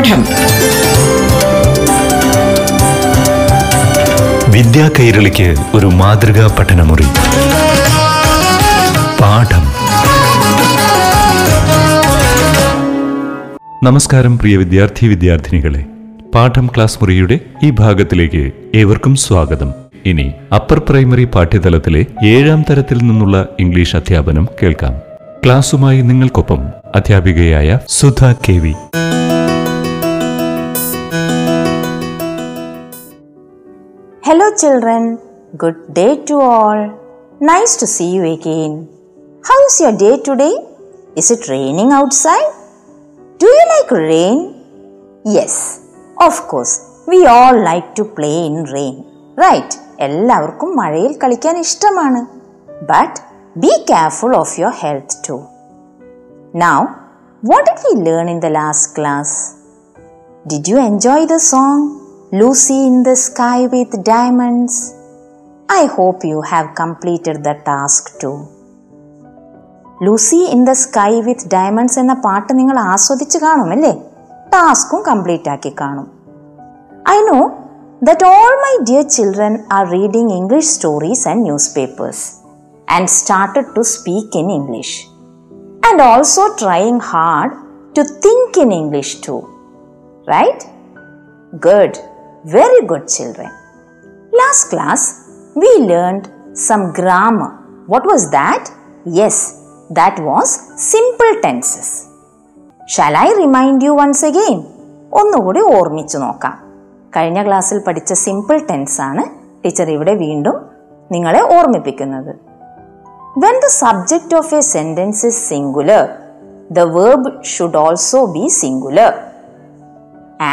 പാഠം. വിദ്യാ കൈരളിക്ക് ഒരു മാതൃകാ പഠനമുറി. പാഠം. നമസ്കാരം പ്രിയ വിദ്യാർത്ഥി വിദ്യാർത്ഥിനികളെ. പാഠം ക്ലാസ് മുറിയുടെ ഈ ഭാഗത്തിലേക്ക് ഏവർക്കും സ്വാഗതം. ഇനി അപ്പർ പ്രൈമറി പാഠ്യതലത്തിലെ ഏഴാം തരത്തിൽ നിന്നുള്ള ഇംഗ്ലീഷ് അധ്യാപനം കേൾക്കാം. ക്ലാസ്സുമായി നിങ്ങൾക്കൊപ്പം അധ്യാപികയായ Sudha K V. Hello, children. Good day to all. Nice to see you again. How is your day today? Is it raining outside? Do you like rain? Yes, of course. We all like to play in rain. Right? എല്ലാവർക്കും മഴയിൽ കളിക്കാൻ ഇഷ്ടമാണ് but be careful of your health too now what did we learn in the last class Did you enjoy the song Lucy in the Sky with Diamonds? I hope you have completed the task too. Lucy in the sky with diamonds എന്ന പാട്ട് നിങ്ങൾ ആസ്വദിച്ച് കാണും അല്ലേ ടാസ്കും complete ആക്കി കാണും I know that all my dear children are reading English stories and newspapers and started to speak in English and also trying hard to think in English too right? Good, very good, children. Last class, we learned some grammar. What was that? Yes, that was simple tenses. Shall I remind you once again? ഒന്നുകൂടി ഓർമ്മിച്ചു നോക്കാം കഴിഞ്ഞ ക്ലാസ്സിൽ പഠിച്ച simple tense ആണ് teacher ഇവിടെ വീണ്ടും നിങ്ങളെ ഓർമ്മിപ്പിക്കുന്നത് when the subject of a sentence is singular the verb should also be singular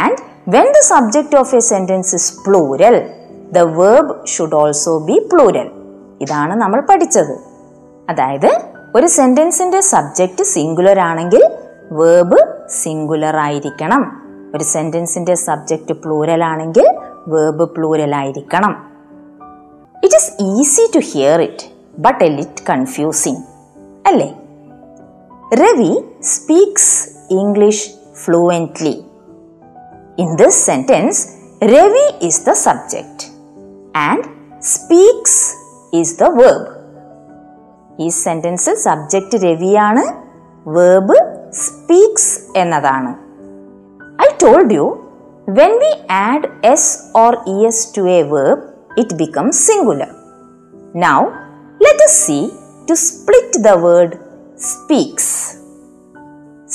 and when the subject of a sentence is plural the verb should also be plural ഇതാണ് നമ്മൾ പഠിച്ചത്. അതായത് ഒരു സെന്റൻസിന്റെ സബ്ജക്റ്റ് സിംഗുലർ ആണെങ്കിൽ verb singular ആയിരിക്കണം. ഒരു സെന്റൻസിന്റെ സബ്ജക്റ്റ് പ്ലൂരൽ ആണെങ്കിൽ വേർബ് പ്ലൂരൽ ആയിരിക്കണം. It is easy to hear it but a little confusing അല്ലേ? Ravi speaks English fluently In this sentence, Ravi is the subject and speaks is the verb. ഈ സെന്റൻസിൽ subject രവിയാണ് verb speaks എന്നതാണ്. I told you when we add S or E S to a verb it become singular now let see to split the word speaks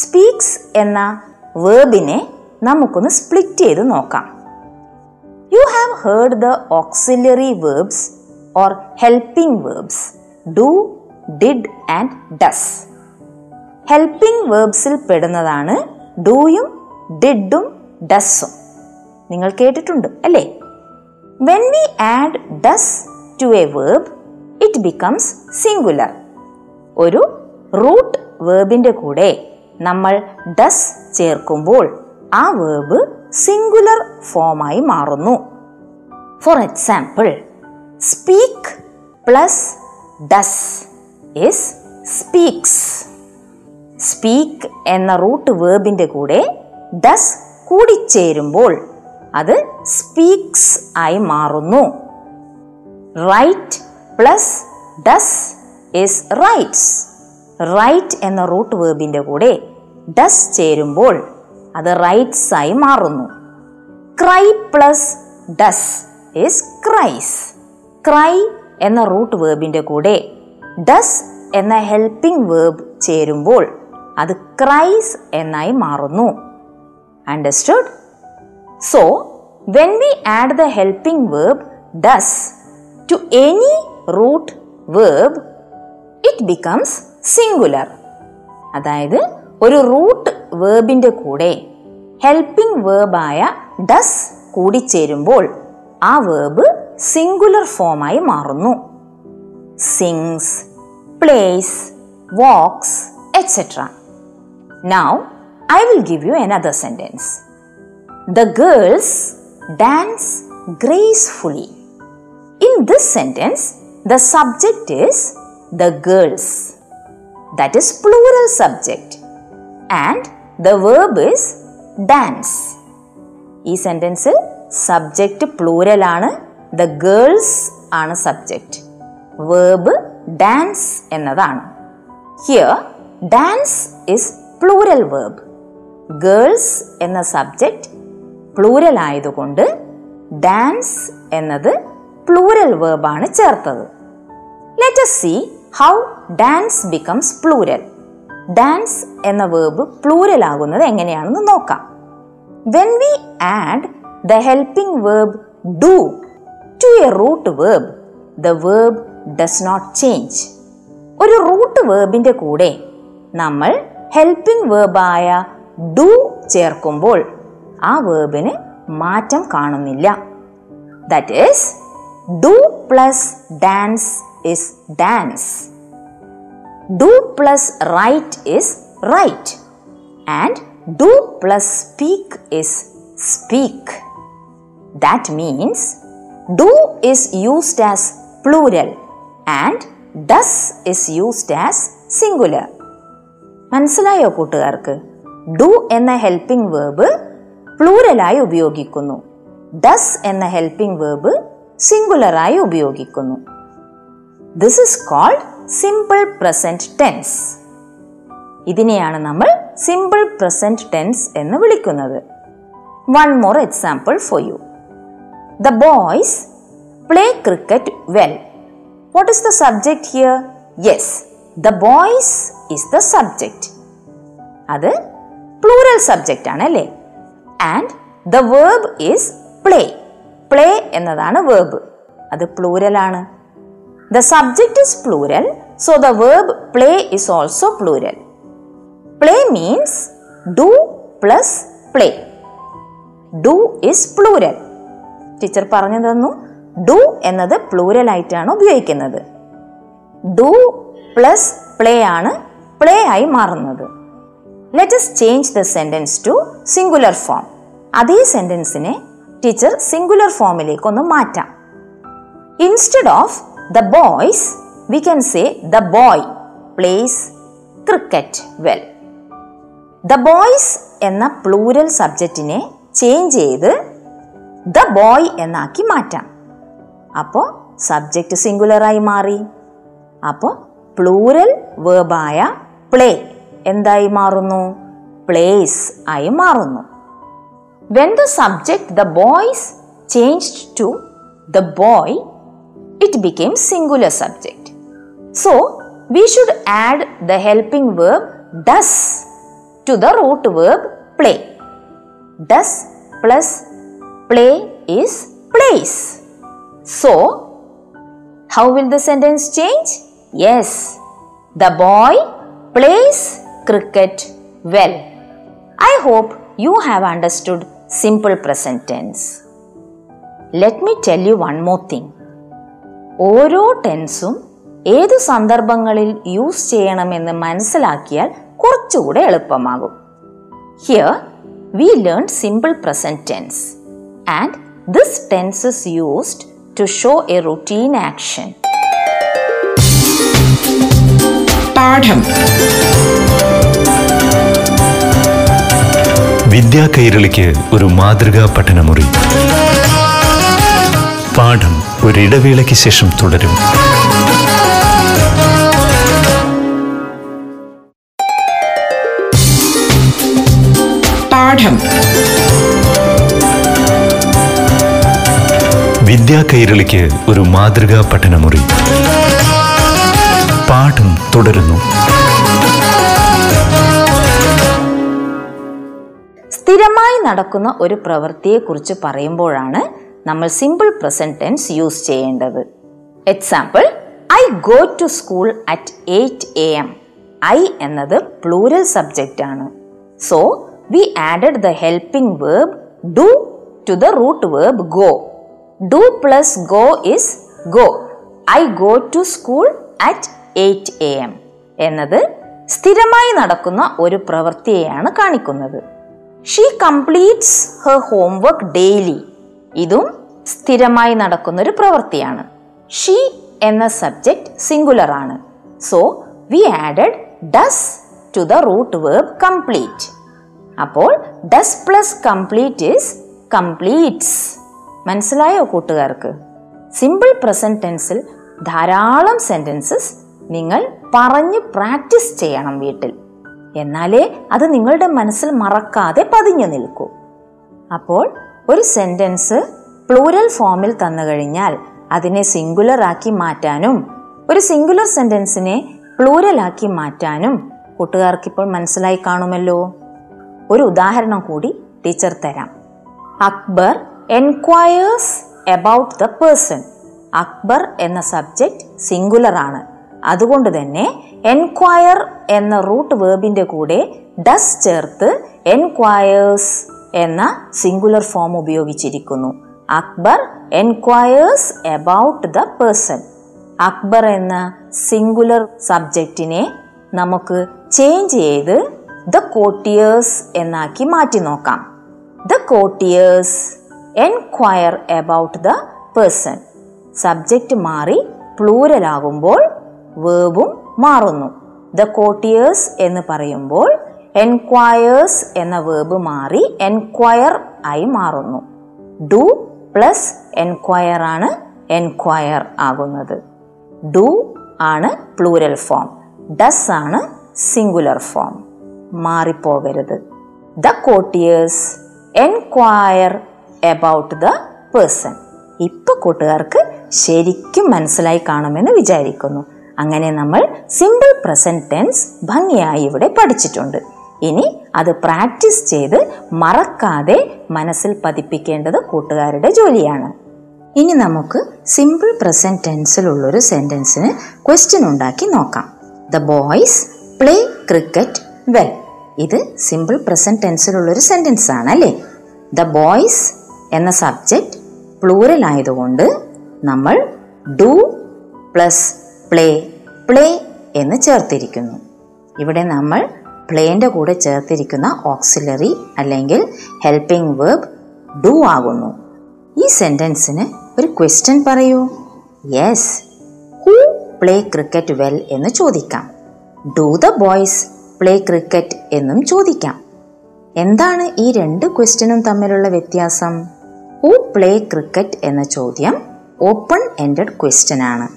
speaks എന്ന വേർബിനെ നമുക്കൊന്ന് split ചെയ്ത് നോക്കാം. You have heard the auxiliary verbs or helping verbs do did and does helping വേർബ്സിൽ പെടുന്നതാണ് ഡൂയും ഡിഡും ഡസ്സും നിങ്ങൾ കേട്ടിട്ടുണ്ട് അല്ലേ? When we add does to a verb it becomes singular ഒരു റൂട്ട് വേർബിന്റെ കൂടെ നമ്മൾ ഡസ് ചേർക്കുമ്പോൾ ആ വേർബ് സിംഗുലർ ഫോമായി മാറുന്നു. For example speak plus does is speaks speak എന്ന റൂട്ട് വേർബിന്റെ കൂടെ ഡസ് കൂടിച്ചേരുമ്പോൾ അത് സ്പീക്സ് ആയി മാറുന്നു. Write plus does is writes write എന്ന റൂട്ട് വേർബിന്റെ കൂടെ ഡസ് ചേരുമ്പോൾ അത് റൈറ്റ്സ് ആയി മാറുന്നു. Cry plus does is cries cry എന്ന റൂട്ട് വേബിന്റെ കൂടെ ഡസ് എന്ന ഹെൽപ്പിംഗ് വേർബ് ചേരുമ്പോൾ അത് ക്രൈസ് എന്നായി മാറുന്നു. Understood so when we add the helping verb does to any root verb it becomes singular അതായത് ഒരു റൂട്ട് വേർബിന്റെ കൂടെ ഹെൽപ്പിംഗ് വേർബായ ഡസ് കൂടിച്ചേരുമ്പോൾ ആ വേർബ് സിംഗുലർ ഫോമായി മാറുന്നു. Sings plays walks etcetera now I will give you another sentence the girls dance gracefully in this sentence the subject is the girls That is plural subject. And the verb is dance ഈ സെന്റൻസിൽ subject ആണ്. The girls ആണ് subject verb dance എന്നതാണ്. Here dance is plural verb girls എന്ന subject plural ആയതുകൊണ്ട് dance എന്നത് plural വേർബാണ് ചേർത്തത്. Let see how dance becomes plural dance എന്ന വേർബ് പ്ലൂരൽ ആകുന്നത് എങ്ങനെയാണെന്ന് നോക്കാം. When we add the helping verb do to a root verb the verb does not change ഒരു റൂട്ട് വേർബിന്റെ കൂടെ നമ്മൾ ഹെൽപ്പിംഗ് വേർബായ ഡു ചേർക്കുമ്പോൾ ആ വേർബിന് മാറ്റം കാണുന്നില്ല. That is do plus dance is dance do plus write is write and do plus speak is speak that means do is used as plural and does is used as singular മനസ്സിലായോ കൂട്ടുകാർക്ക് do എന്ന helping verb പ്ലൂരലായി ഉപയോഗിക്കുന്നു does എന്ന helping verb സിംഗുലറായി ഉപയോഗിക്കുന്നു this is called simple present tense ഇതിനെയാണ് നമ്മൾ simple present tense എന്ന് വിളിക്കുന്നത്. One more example for you the boys play cricket well what is the subject here yes the boys is the subject അത് plural subject ആണ് അല്ലേ? And the verb is play play എന്നതാണ് verb അത് plural the subject is plural so the verb play is also plural play means do plus play do is plural teacher പറഞ്ഞു തന്നു do എന്നത് plural ആയിട്ടാണ് ഉപയോഗിക്കുന്നത്. Do plus play ആണ് play ആയി മാറുന്നത്. Let's change the sentence to singular form അതേ സെന്റൻസിനെ ടീച്ചർ സിംഗുലർ ഫോമിലേക്ക് ഒന്ന് മാറ്റാം. Instead of the boys we can say the boy plays cricket well the boys എന്ന പ്ലൂരൽ സബ്ജക്റ്റിനെ ചേഞ്ച് ചെയ്ത് ദ ബോയ് എന്നാക്കി മാറ്റാം. അപ്പോൾ സബ്ജക്റ്റ് സിംഗുലറായി മാറി. അപ്പോൾ പ്ലൂരൽ വേർബായ പ്ലേ എന്തായി മാറുന്നു? പ്ലേസ് ആയി മാറുന്നു. When the subject the boys changed to the boy it became singular subject. So, we should add the helping verb does to the root verb play. Does plus play is plays. So, how will the sentence change? Yes, the boy plays cricket well. I hope you have understood simple present tense. Let me tell you one more thing. ഓരോ ടെൻസും ഏത് സന്ദർഭങ്ങളിൽ use ചെയ്യണമെന്ന് മനസ്സിലാക്കിയാൽ കുറച്ചുകൂടെ എളുപ്പമാകും. Here we learn simple present tense and this tense is used to show a routine action പാഠം. വിദ്യാ കൈരളിക്ക് ഒരു മാതൃകാ പഠനമുറി. പാഠം ഒരിടവേളയ്ക്ക് ശേഷം തുടരും. പാഠം. വിദ്യാ കൈരളിക്ക് ഒരു മാതൃകാ പഠനമുറി. പാഠം തുടരുന്നു. സ്ഥിരമായി നടക്കുന്ന ഒരു പ്രവൃത്തിയെക്കുറിച്ച് പറയുമ്പോഴാണ് നമ്മൾ സിമ്പിൾ പ്രസന്റ് ടെൻസ് യൂസ് ചെയ്യേണ്ടത്. Example I go to school at eight A M I എന്നത് പ്ലൂരൽ സബ്ജക്റ്റ് ആണ്. So we added the helping verb do to the root verb go do plus go is go I go to school at eight A M എന്നത് സ്ഥിരമായി നടക്കുന്ന ഒരു പ്രവൃത്തിയെയാണ് കാണിക്കുന്നത്. She completes her homework daily ഇതും സ്ഥിരമായി നടക്കുന്ന ഒരു പ്രവൃത്തിയാണ്. ഷീ എന്ന സബ്ജക്റ്റ് സിംഗുലർ ആണ്. So we added does to the root verb complete അപ്പോൾ does plus complete is completes മനസ്സിലായോ കൂട്ടുകാർക്ക്? സിമ്പിൾ പ്രസന്റ് ടെൻസിൽ ധാരാളം സെന്റൻസസ് നിങ്ങൾ പറഞ്ഞ് പ്രാക്ടീസ് ചെയ്യണം വീട്ടിൽ. എന്നാലേ അത് നിങ്ങളുടെ മനസ്സിൽ മറക്കാതെ പതിഞ്ഞു നിൽക്കൂ. അപ്പോൾ ഒരു സെന്റൻസ് പ്ലൂരൽ ഫോമിൽ തന്നു കഴിഞ്ഞാൽ അതിനെ സിംഗുലർ ആക്കി മാറ്റാനും ഒരു സിംഗുലർ സെന്റൻസിനെ പ്ലൂരൽ ആക്കി മാറ്റാനും കൂട്ടുകാർക്ക് ഇപ്പോൾ മനസ്സിലായി കാണുമല്ലോ. ഒരു ഉദാഹരണം കൂടി ടീച്ചർ തരാം. Akbar enquires about the person Akbar എന്ന സബ്ജക്റ്റ് സിംഗുലർ ആണ്. അതുകൊണ്ട് തന്നെ എൻക്വയർ എന്ന റൂട്ട് വേബിന്റെ കൂടെ ഡസ് ചേർത്ത് എൻക്വയേഴ്സ് എന്ന singular form ഉപയോഗിച്ചിരിക്കുന്നു. Akbar enquires about the person Akbar എന്ന സിംഗുലർ സബ്ജക്റ്റിനെ നമുക്ക് ചേഞ്ച് ചെയ്ത് ദ കോട്ടിയേഴ്സ് എന്നാക്കി മാറ്റി നോക്കാം. The courtiers enquire about the person subject മാറി പ്ലൂരൽ ആകുമ്പോൾ വേർബും മാറുന്നു. ദ കോട്ടിയേഴ്സ് എന്ന് പറയുമ്പോൾ എൻക്വയേഴ്സ് എന്ന വേർബ് മാറി എൻക്വയർ ആയി മാറുന്നു. ഡു പ്ലസ് എൻക്വയർ ആണ് എൻക്വയർ ആകുന്നത്. ഡു ആണ് പ്ലൂരൽ ഫോം ഡസ് ആണ് singular form മാറിപ്പോകരുത്. The courtiers enquire about the person ഇപ്പൊ കൂട്ടുകാർക്ക് ശരിക്കും മനസ്സിലായി കാണുമെന്ന് വിചാരിക്കുന്നു. അങ്ങനെ നമ്മൾ സിമ്പിൾ പ്രസന്റ് ടെൻസ് ഭംഗിയായി ഇവിടെ പഠിച്ചിട്ടുണ്ട്. ഇനി അത് പ്രാക്ടീസ് ചെയ്ത് മറക്കാതെ മനസ്സിൽ പതിപ്പിക്കേണ്ടത് കൂട്ടുകാരുടെ ജോലിയാണ്. ഇനി നമുക്ക് സിമ്പിൾ പ്രസന്റ് ടെൻസിലുള്ളൊരു സെന്റൻസിന് ക്വസ്റ്റ്യൻ ഉണ്ടാക്കി നോക്കാം. The boys play cricket well ഇത് സിമ്പിൾ പ്രസന്റ് ടെൻസിലുള്ളൊരു സെന്റൻസ് ആണ് അല്ലേ ദ ബോയ്സ് എന്ന സബ്ജക്റ്റ് പ്ലൂറൽ ആയതുകൊണ്ട് നമ്മൾ ഡു പ്ലസ് പ്ലേ പ്ലേ എന്ന് ചേർത്തിരിക്കുന്നു. ഇവിടെ നമ്മൾ പ്ലേന്റെ കൂടെ ചേർത്തിരിക്കുന്ന ഓക്സിലറി അല്ലെങ്കിൽ ഹെൽപ്പിംഗ് വേർബ് ഡു ആകുന്നു ഈ സെന്റൻസിന് ഒരു ക്വസ്റ്റ്യൻ പറയൂ. Yes who play cricket well എന്ന് ചോദിക്കാം. Do the boys play cricket എന്നും ചോദിക്കാം. എന്താണ് ഈ രണ്ട് ക്വസ്റ്റ്യനും തമ്മിലുള്ള വ്യത്യാസം? ഹൂ പ്ലേ ക്രിക്കറ്റ് എന്ന ചോദ്യം ഓപ്പൺ എൻഡഡ് ക്വസ്റ്റ്യൻ ആണ്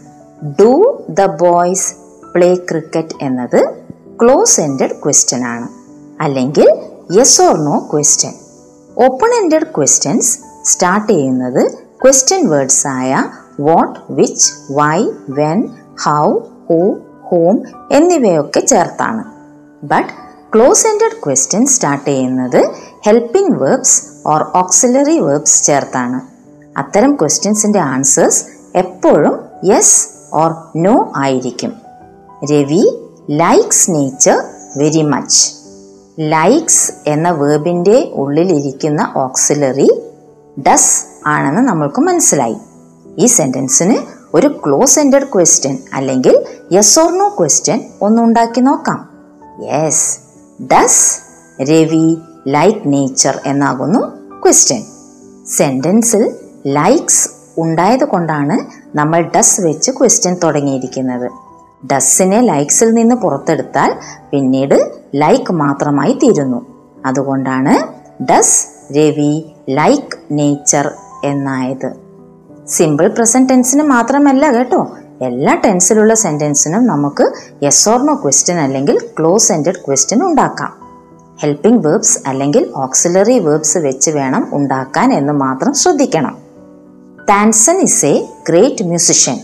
do the boys play cricket എന്നത് ക്ലോസ് എൻഡഡ് ക്വസ്റ്റ്യൻ ആണ്. അല്ലെങ്കിൽ yes or no question open ended questions start ചെയ്യുന്നത് ക്വസ്റ്റ്യൻ വേർഡ്സ് ആയ what which why when how who whom എന്നിവയൊക്കെ ചേർത്താണ്. But close ended question start ചെയ്യുന്നത് helping verbs or auxiliary verbs ചേർത്താണ്. അത്തരം ക്വസ്റ്റ്യൻസിന്റെ ആൻസേഴ്സ് എപ്പോഴും യെസ് ഓർ നോ ആയിരിക്കും. Ravi likes nature very much likes എന്ന വേർബിന്റെ ഉള്ളിലിരിക്കുന്ന ഓക്സിലറി ഡസ് ആണെന്ന് നമ്മൾക്ക് മനസ്സിലായി. ഈ സെന്റൻസിന് ഒരു ക്ലോസ് എൻഡഡ് ക്വസ്റ്റ്യൻ അല്ലെങ്കിൽ യെസ് ഓർ നോ ക്വസ്റ്റ്യൻ ഒന്നുണ്ടാക്കി നോക്കാം. Yes does Ravi like nature എന്നാകുന്നു ക്വസ്റ്റ്യൻ സെന്റൻസിൽ ലൈക്സ് ഉണ്ടായത് കൊണ്ടാണ് നമ്മൾ ഡസ് വെച്ച് ക്വസ്റ്റ്യൻ തുടങ്ങിയിരിക്കുന്നത്. ഡസ്സിനെ ലൈക്സിൽ നിന്ന് പുറത്തെടുത്താൽ പിന്നീട് ലൈക്ക് മാത്രമായി തീരുന്നു. അതുകൊണ്ടാണ് ഡസ് രവി ലൈക്ക് നേച്ചർ എന്നായത്. സിമ്പിൾ പ്രസന്റ് ടെൻസിന് മാത്രമല്ല കേട്ടോ. എല്ലാ ടെൻസിലുള്ള സെന്റൻസിനും നമുക്ക് യെസ് ഓർ നോ ക്വസ്റ്റ്യൻ അല്ലെങ്കിൽ ക്ലോസ് എൻഡഡ് ക്വസ്റ്റ്യൻ ഉണ്ടാക്കാം. ഹെൽപ്പിംഗ് വേർബ്സ് അല്ലെങ്കിൽ ഓക്സിലറി വേർബ്സ് വെച്ച് വേണം ഉണ്ടാക്കാൻ എന്ന് മാത്രം ശ്രദ്ധിക്കണം. Tansen is a great musician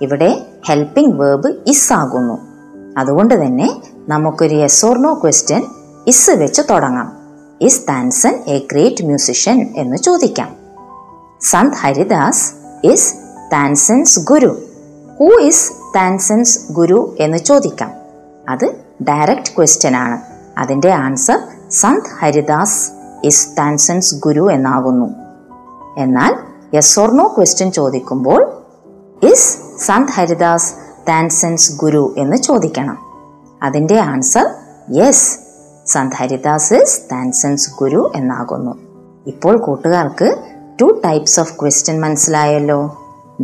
ഇവിടെ ഹെൽപ്പിംഗ് വേർബ് ഇസ് ആകുന്നു. അതുകൊണ്ട് തന്നെ നമുക്കൊരു യെസ് ഓർ ക്വസ്റ്റ്യൻ ഇസ് വെച്ച് തുടങ്ങാം. Is Tansen a great musician എന്ന് ചോദിക്കാം. Sant Haridas is Tansen's guru who is Tansen's guru എന്ന് ചോദിക്കാം. അത് ഡയറക്റ്റ് ക്വസ്റ്റ്യൻ ആണ്. അതിന്റെ ആൻസർ സന്ത് ഹരിദാസ് ഇസ് താൻസൻസ് ഗുരു എന്നാകുന്നു. എന്നാൽ യെസ് ഓർ ക്വസ്റ്റ്യൻ ചോദിക്കുമ്പോൾ ഇസ് സന്ത് ഹരിദാസ് താൻസൻസ് ഗുരു എന്ന് ചോദിക്കണം. അതിന്റെ answer yes Sant Haridas is Tansen's guru എന്നാകുന്നു. ഇപ്പോൾ കൂട്ടുകാർക്ക് ടു ടൈപ്സ് ഓഫ് ക്വസ്റ്റ്യൻ മനസ്സിലായല്ലോ.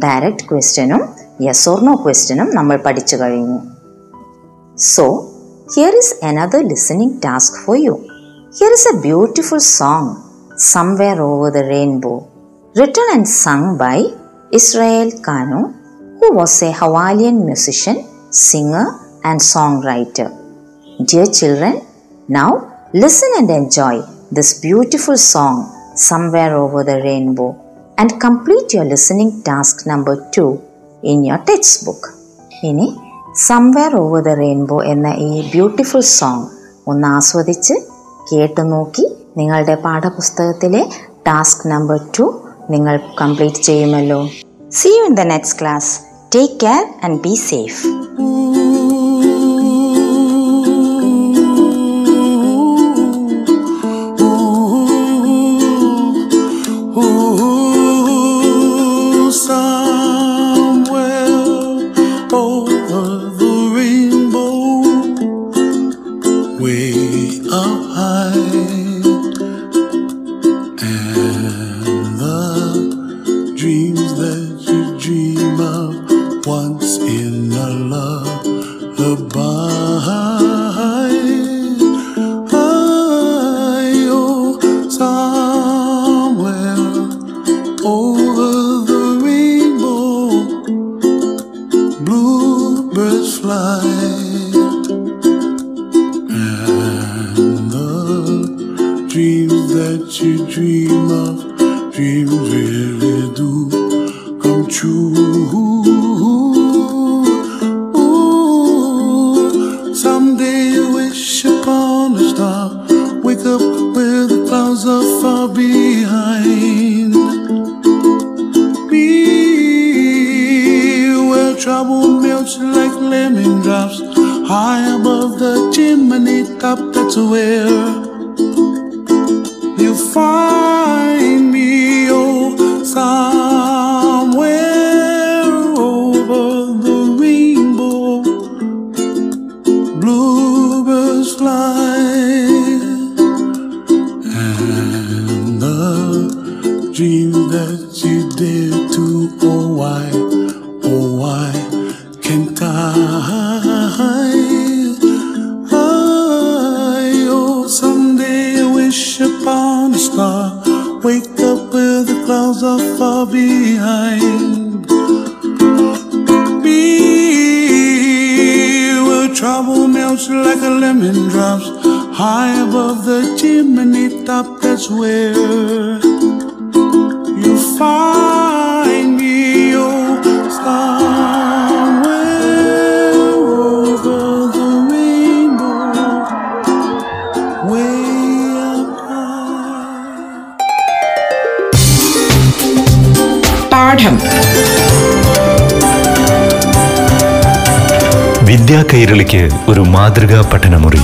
ഡയറക്റ്റ് ക്വസ്റ്റ്യനും യെസ് ഓർ നോ ക്വസ്റ്റ്യനും നമ്മൾ പഠിച്ചു കഴിഞ്ഞു. So here is another listening task for you here is a beautiful song somewhere over the rainbow written and sung by Israel Kano, who was a Hawaiian musician, singer, and songwriter. Dear children, now listen and enjoy this beautiful song, Somewhere Over the Rainbow, and complete your listening task number 2 in your textbook. ഇനി somewhere over the rainbow എന്ന ഈ beautiful song ഒന്ന് ആസ്വദിച്ച് കേട്ടു നോക്കി നിങ്ങളുടെ പാഠപുസ്തകത്തിലെ task number two നിങ്ങൾ കംപ്ലീറ്റ് ചെയ്യുമല്ലോ. See you in the next class take care and be safe Ooh, somewhere over the rainbow, way up high, and 呜 Bluebirds fly, chimney top. That's where you find me, oh, somewhere over the rainbow, way up high. പാഠം വിദ്യാ കൈരളിക്ക് ഒരു മാതൃകാ പഠനമുറി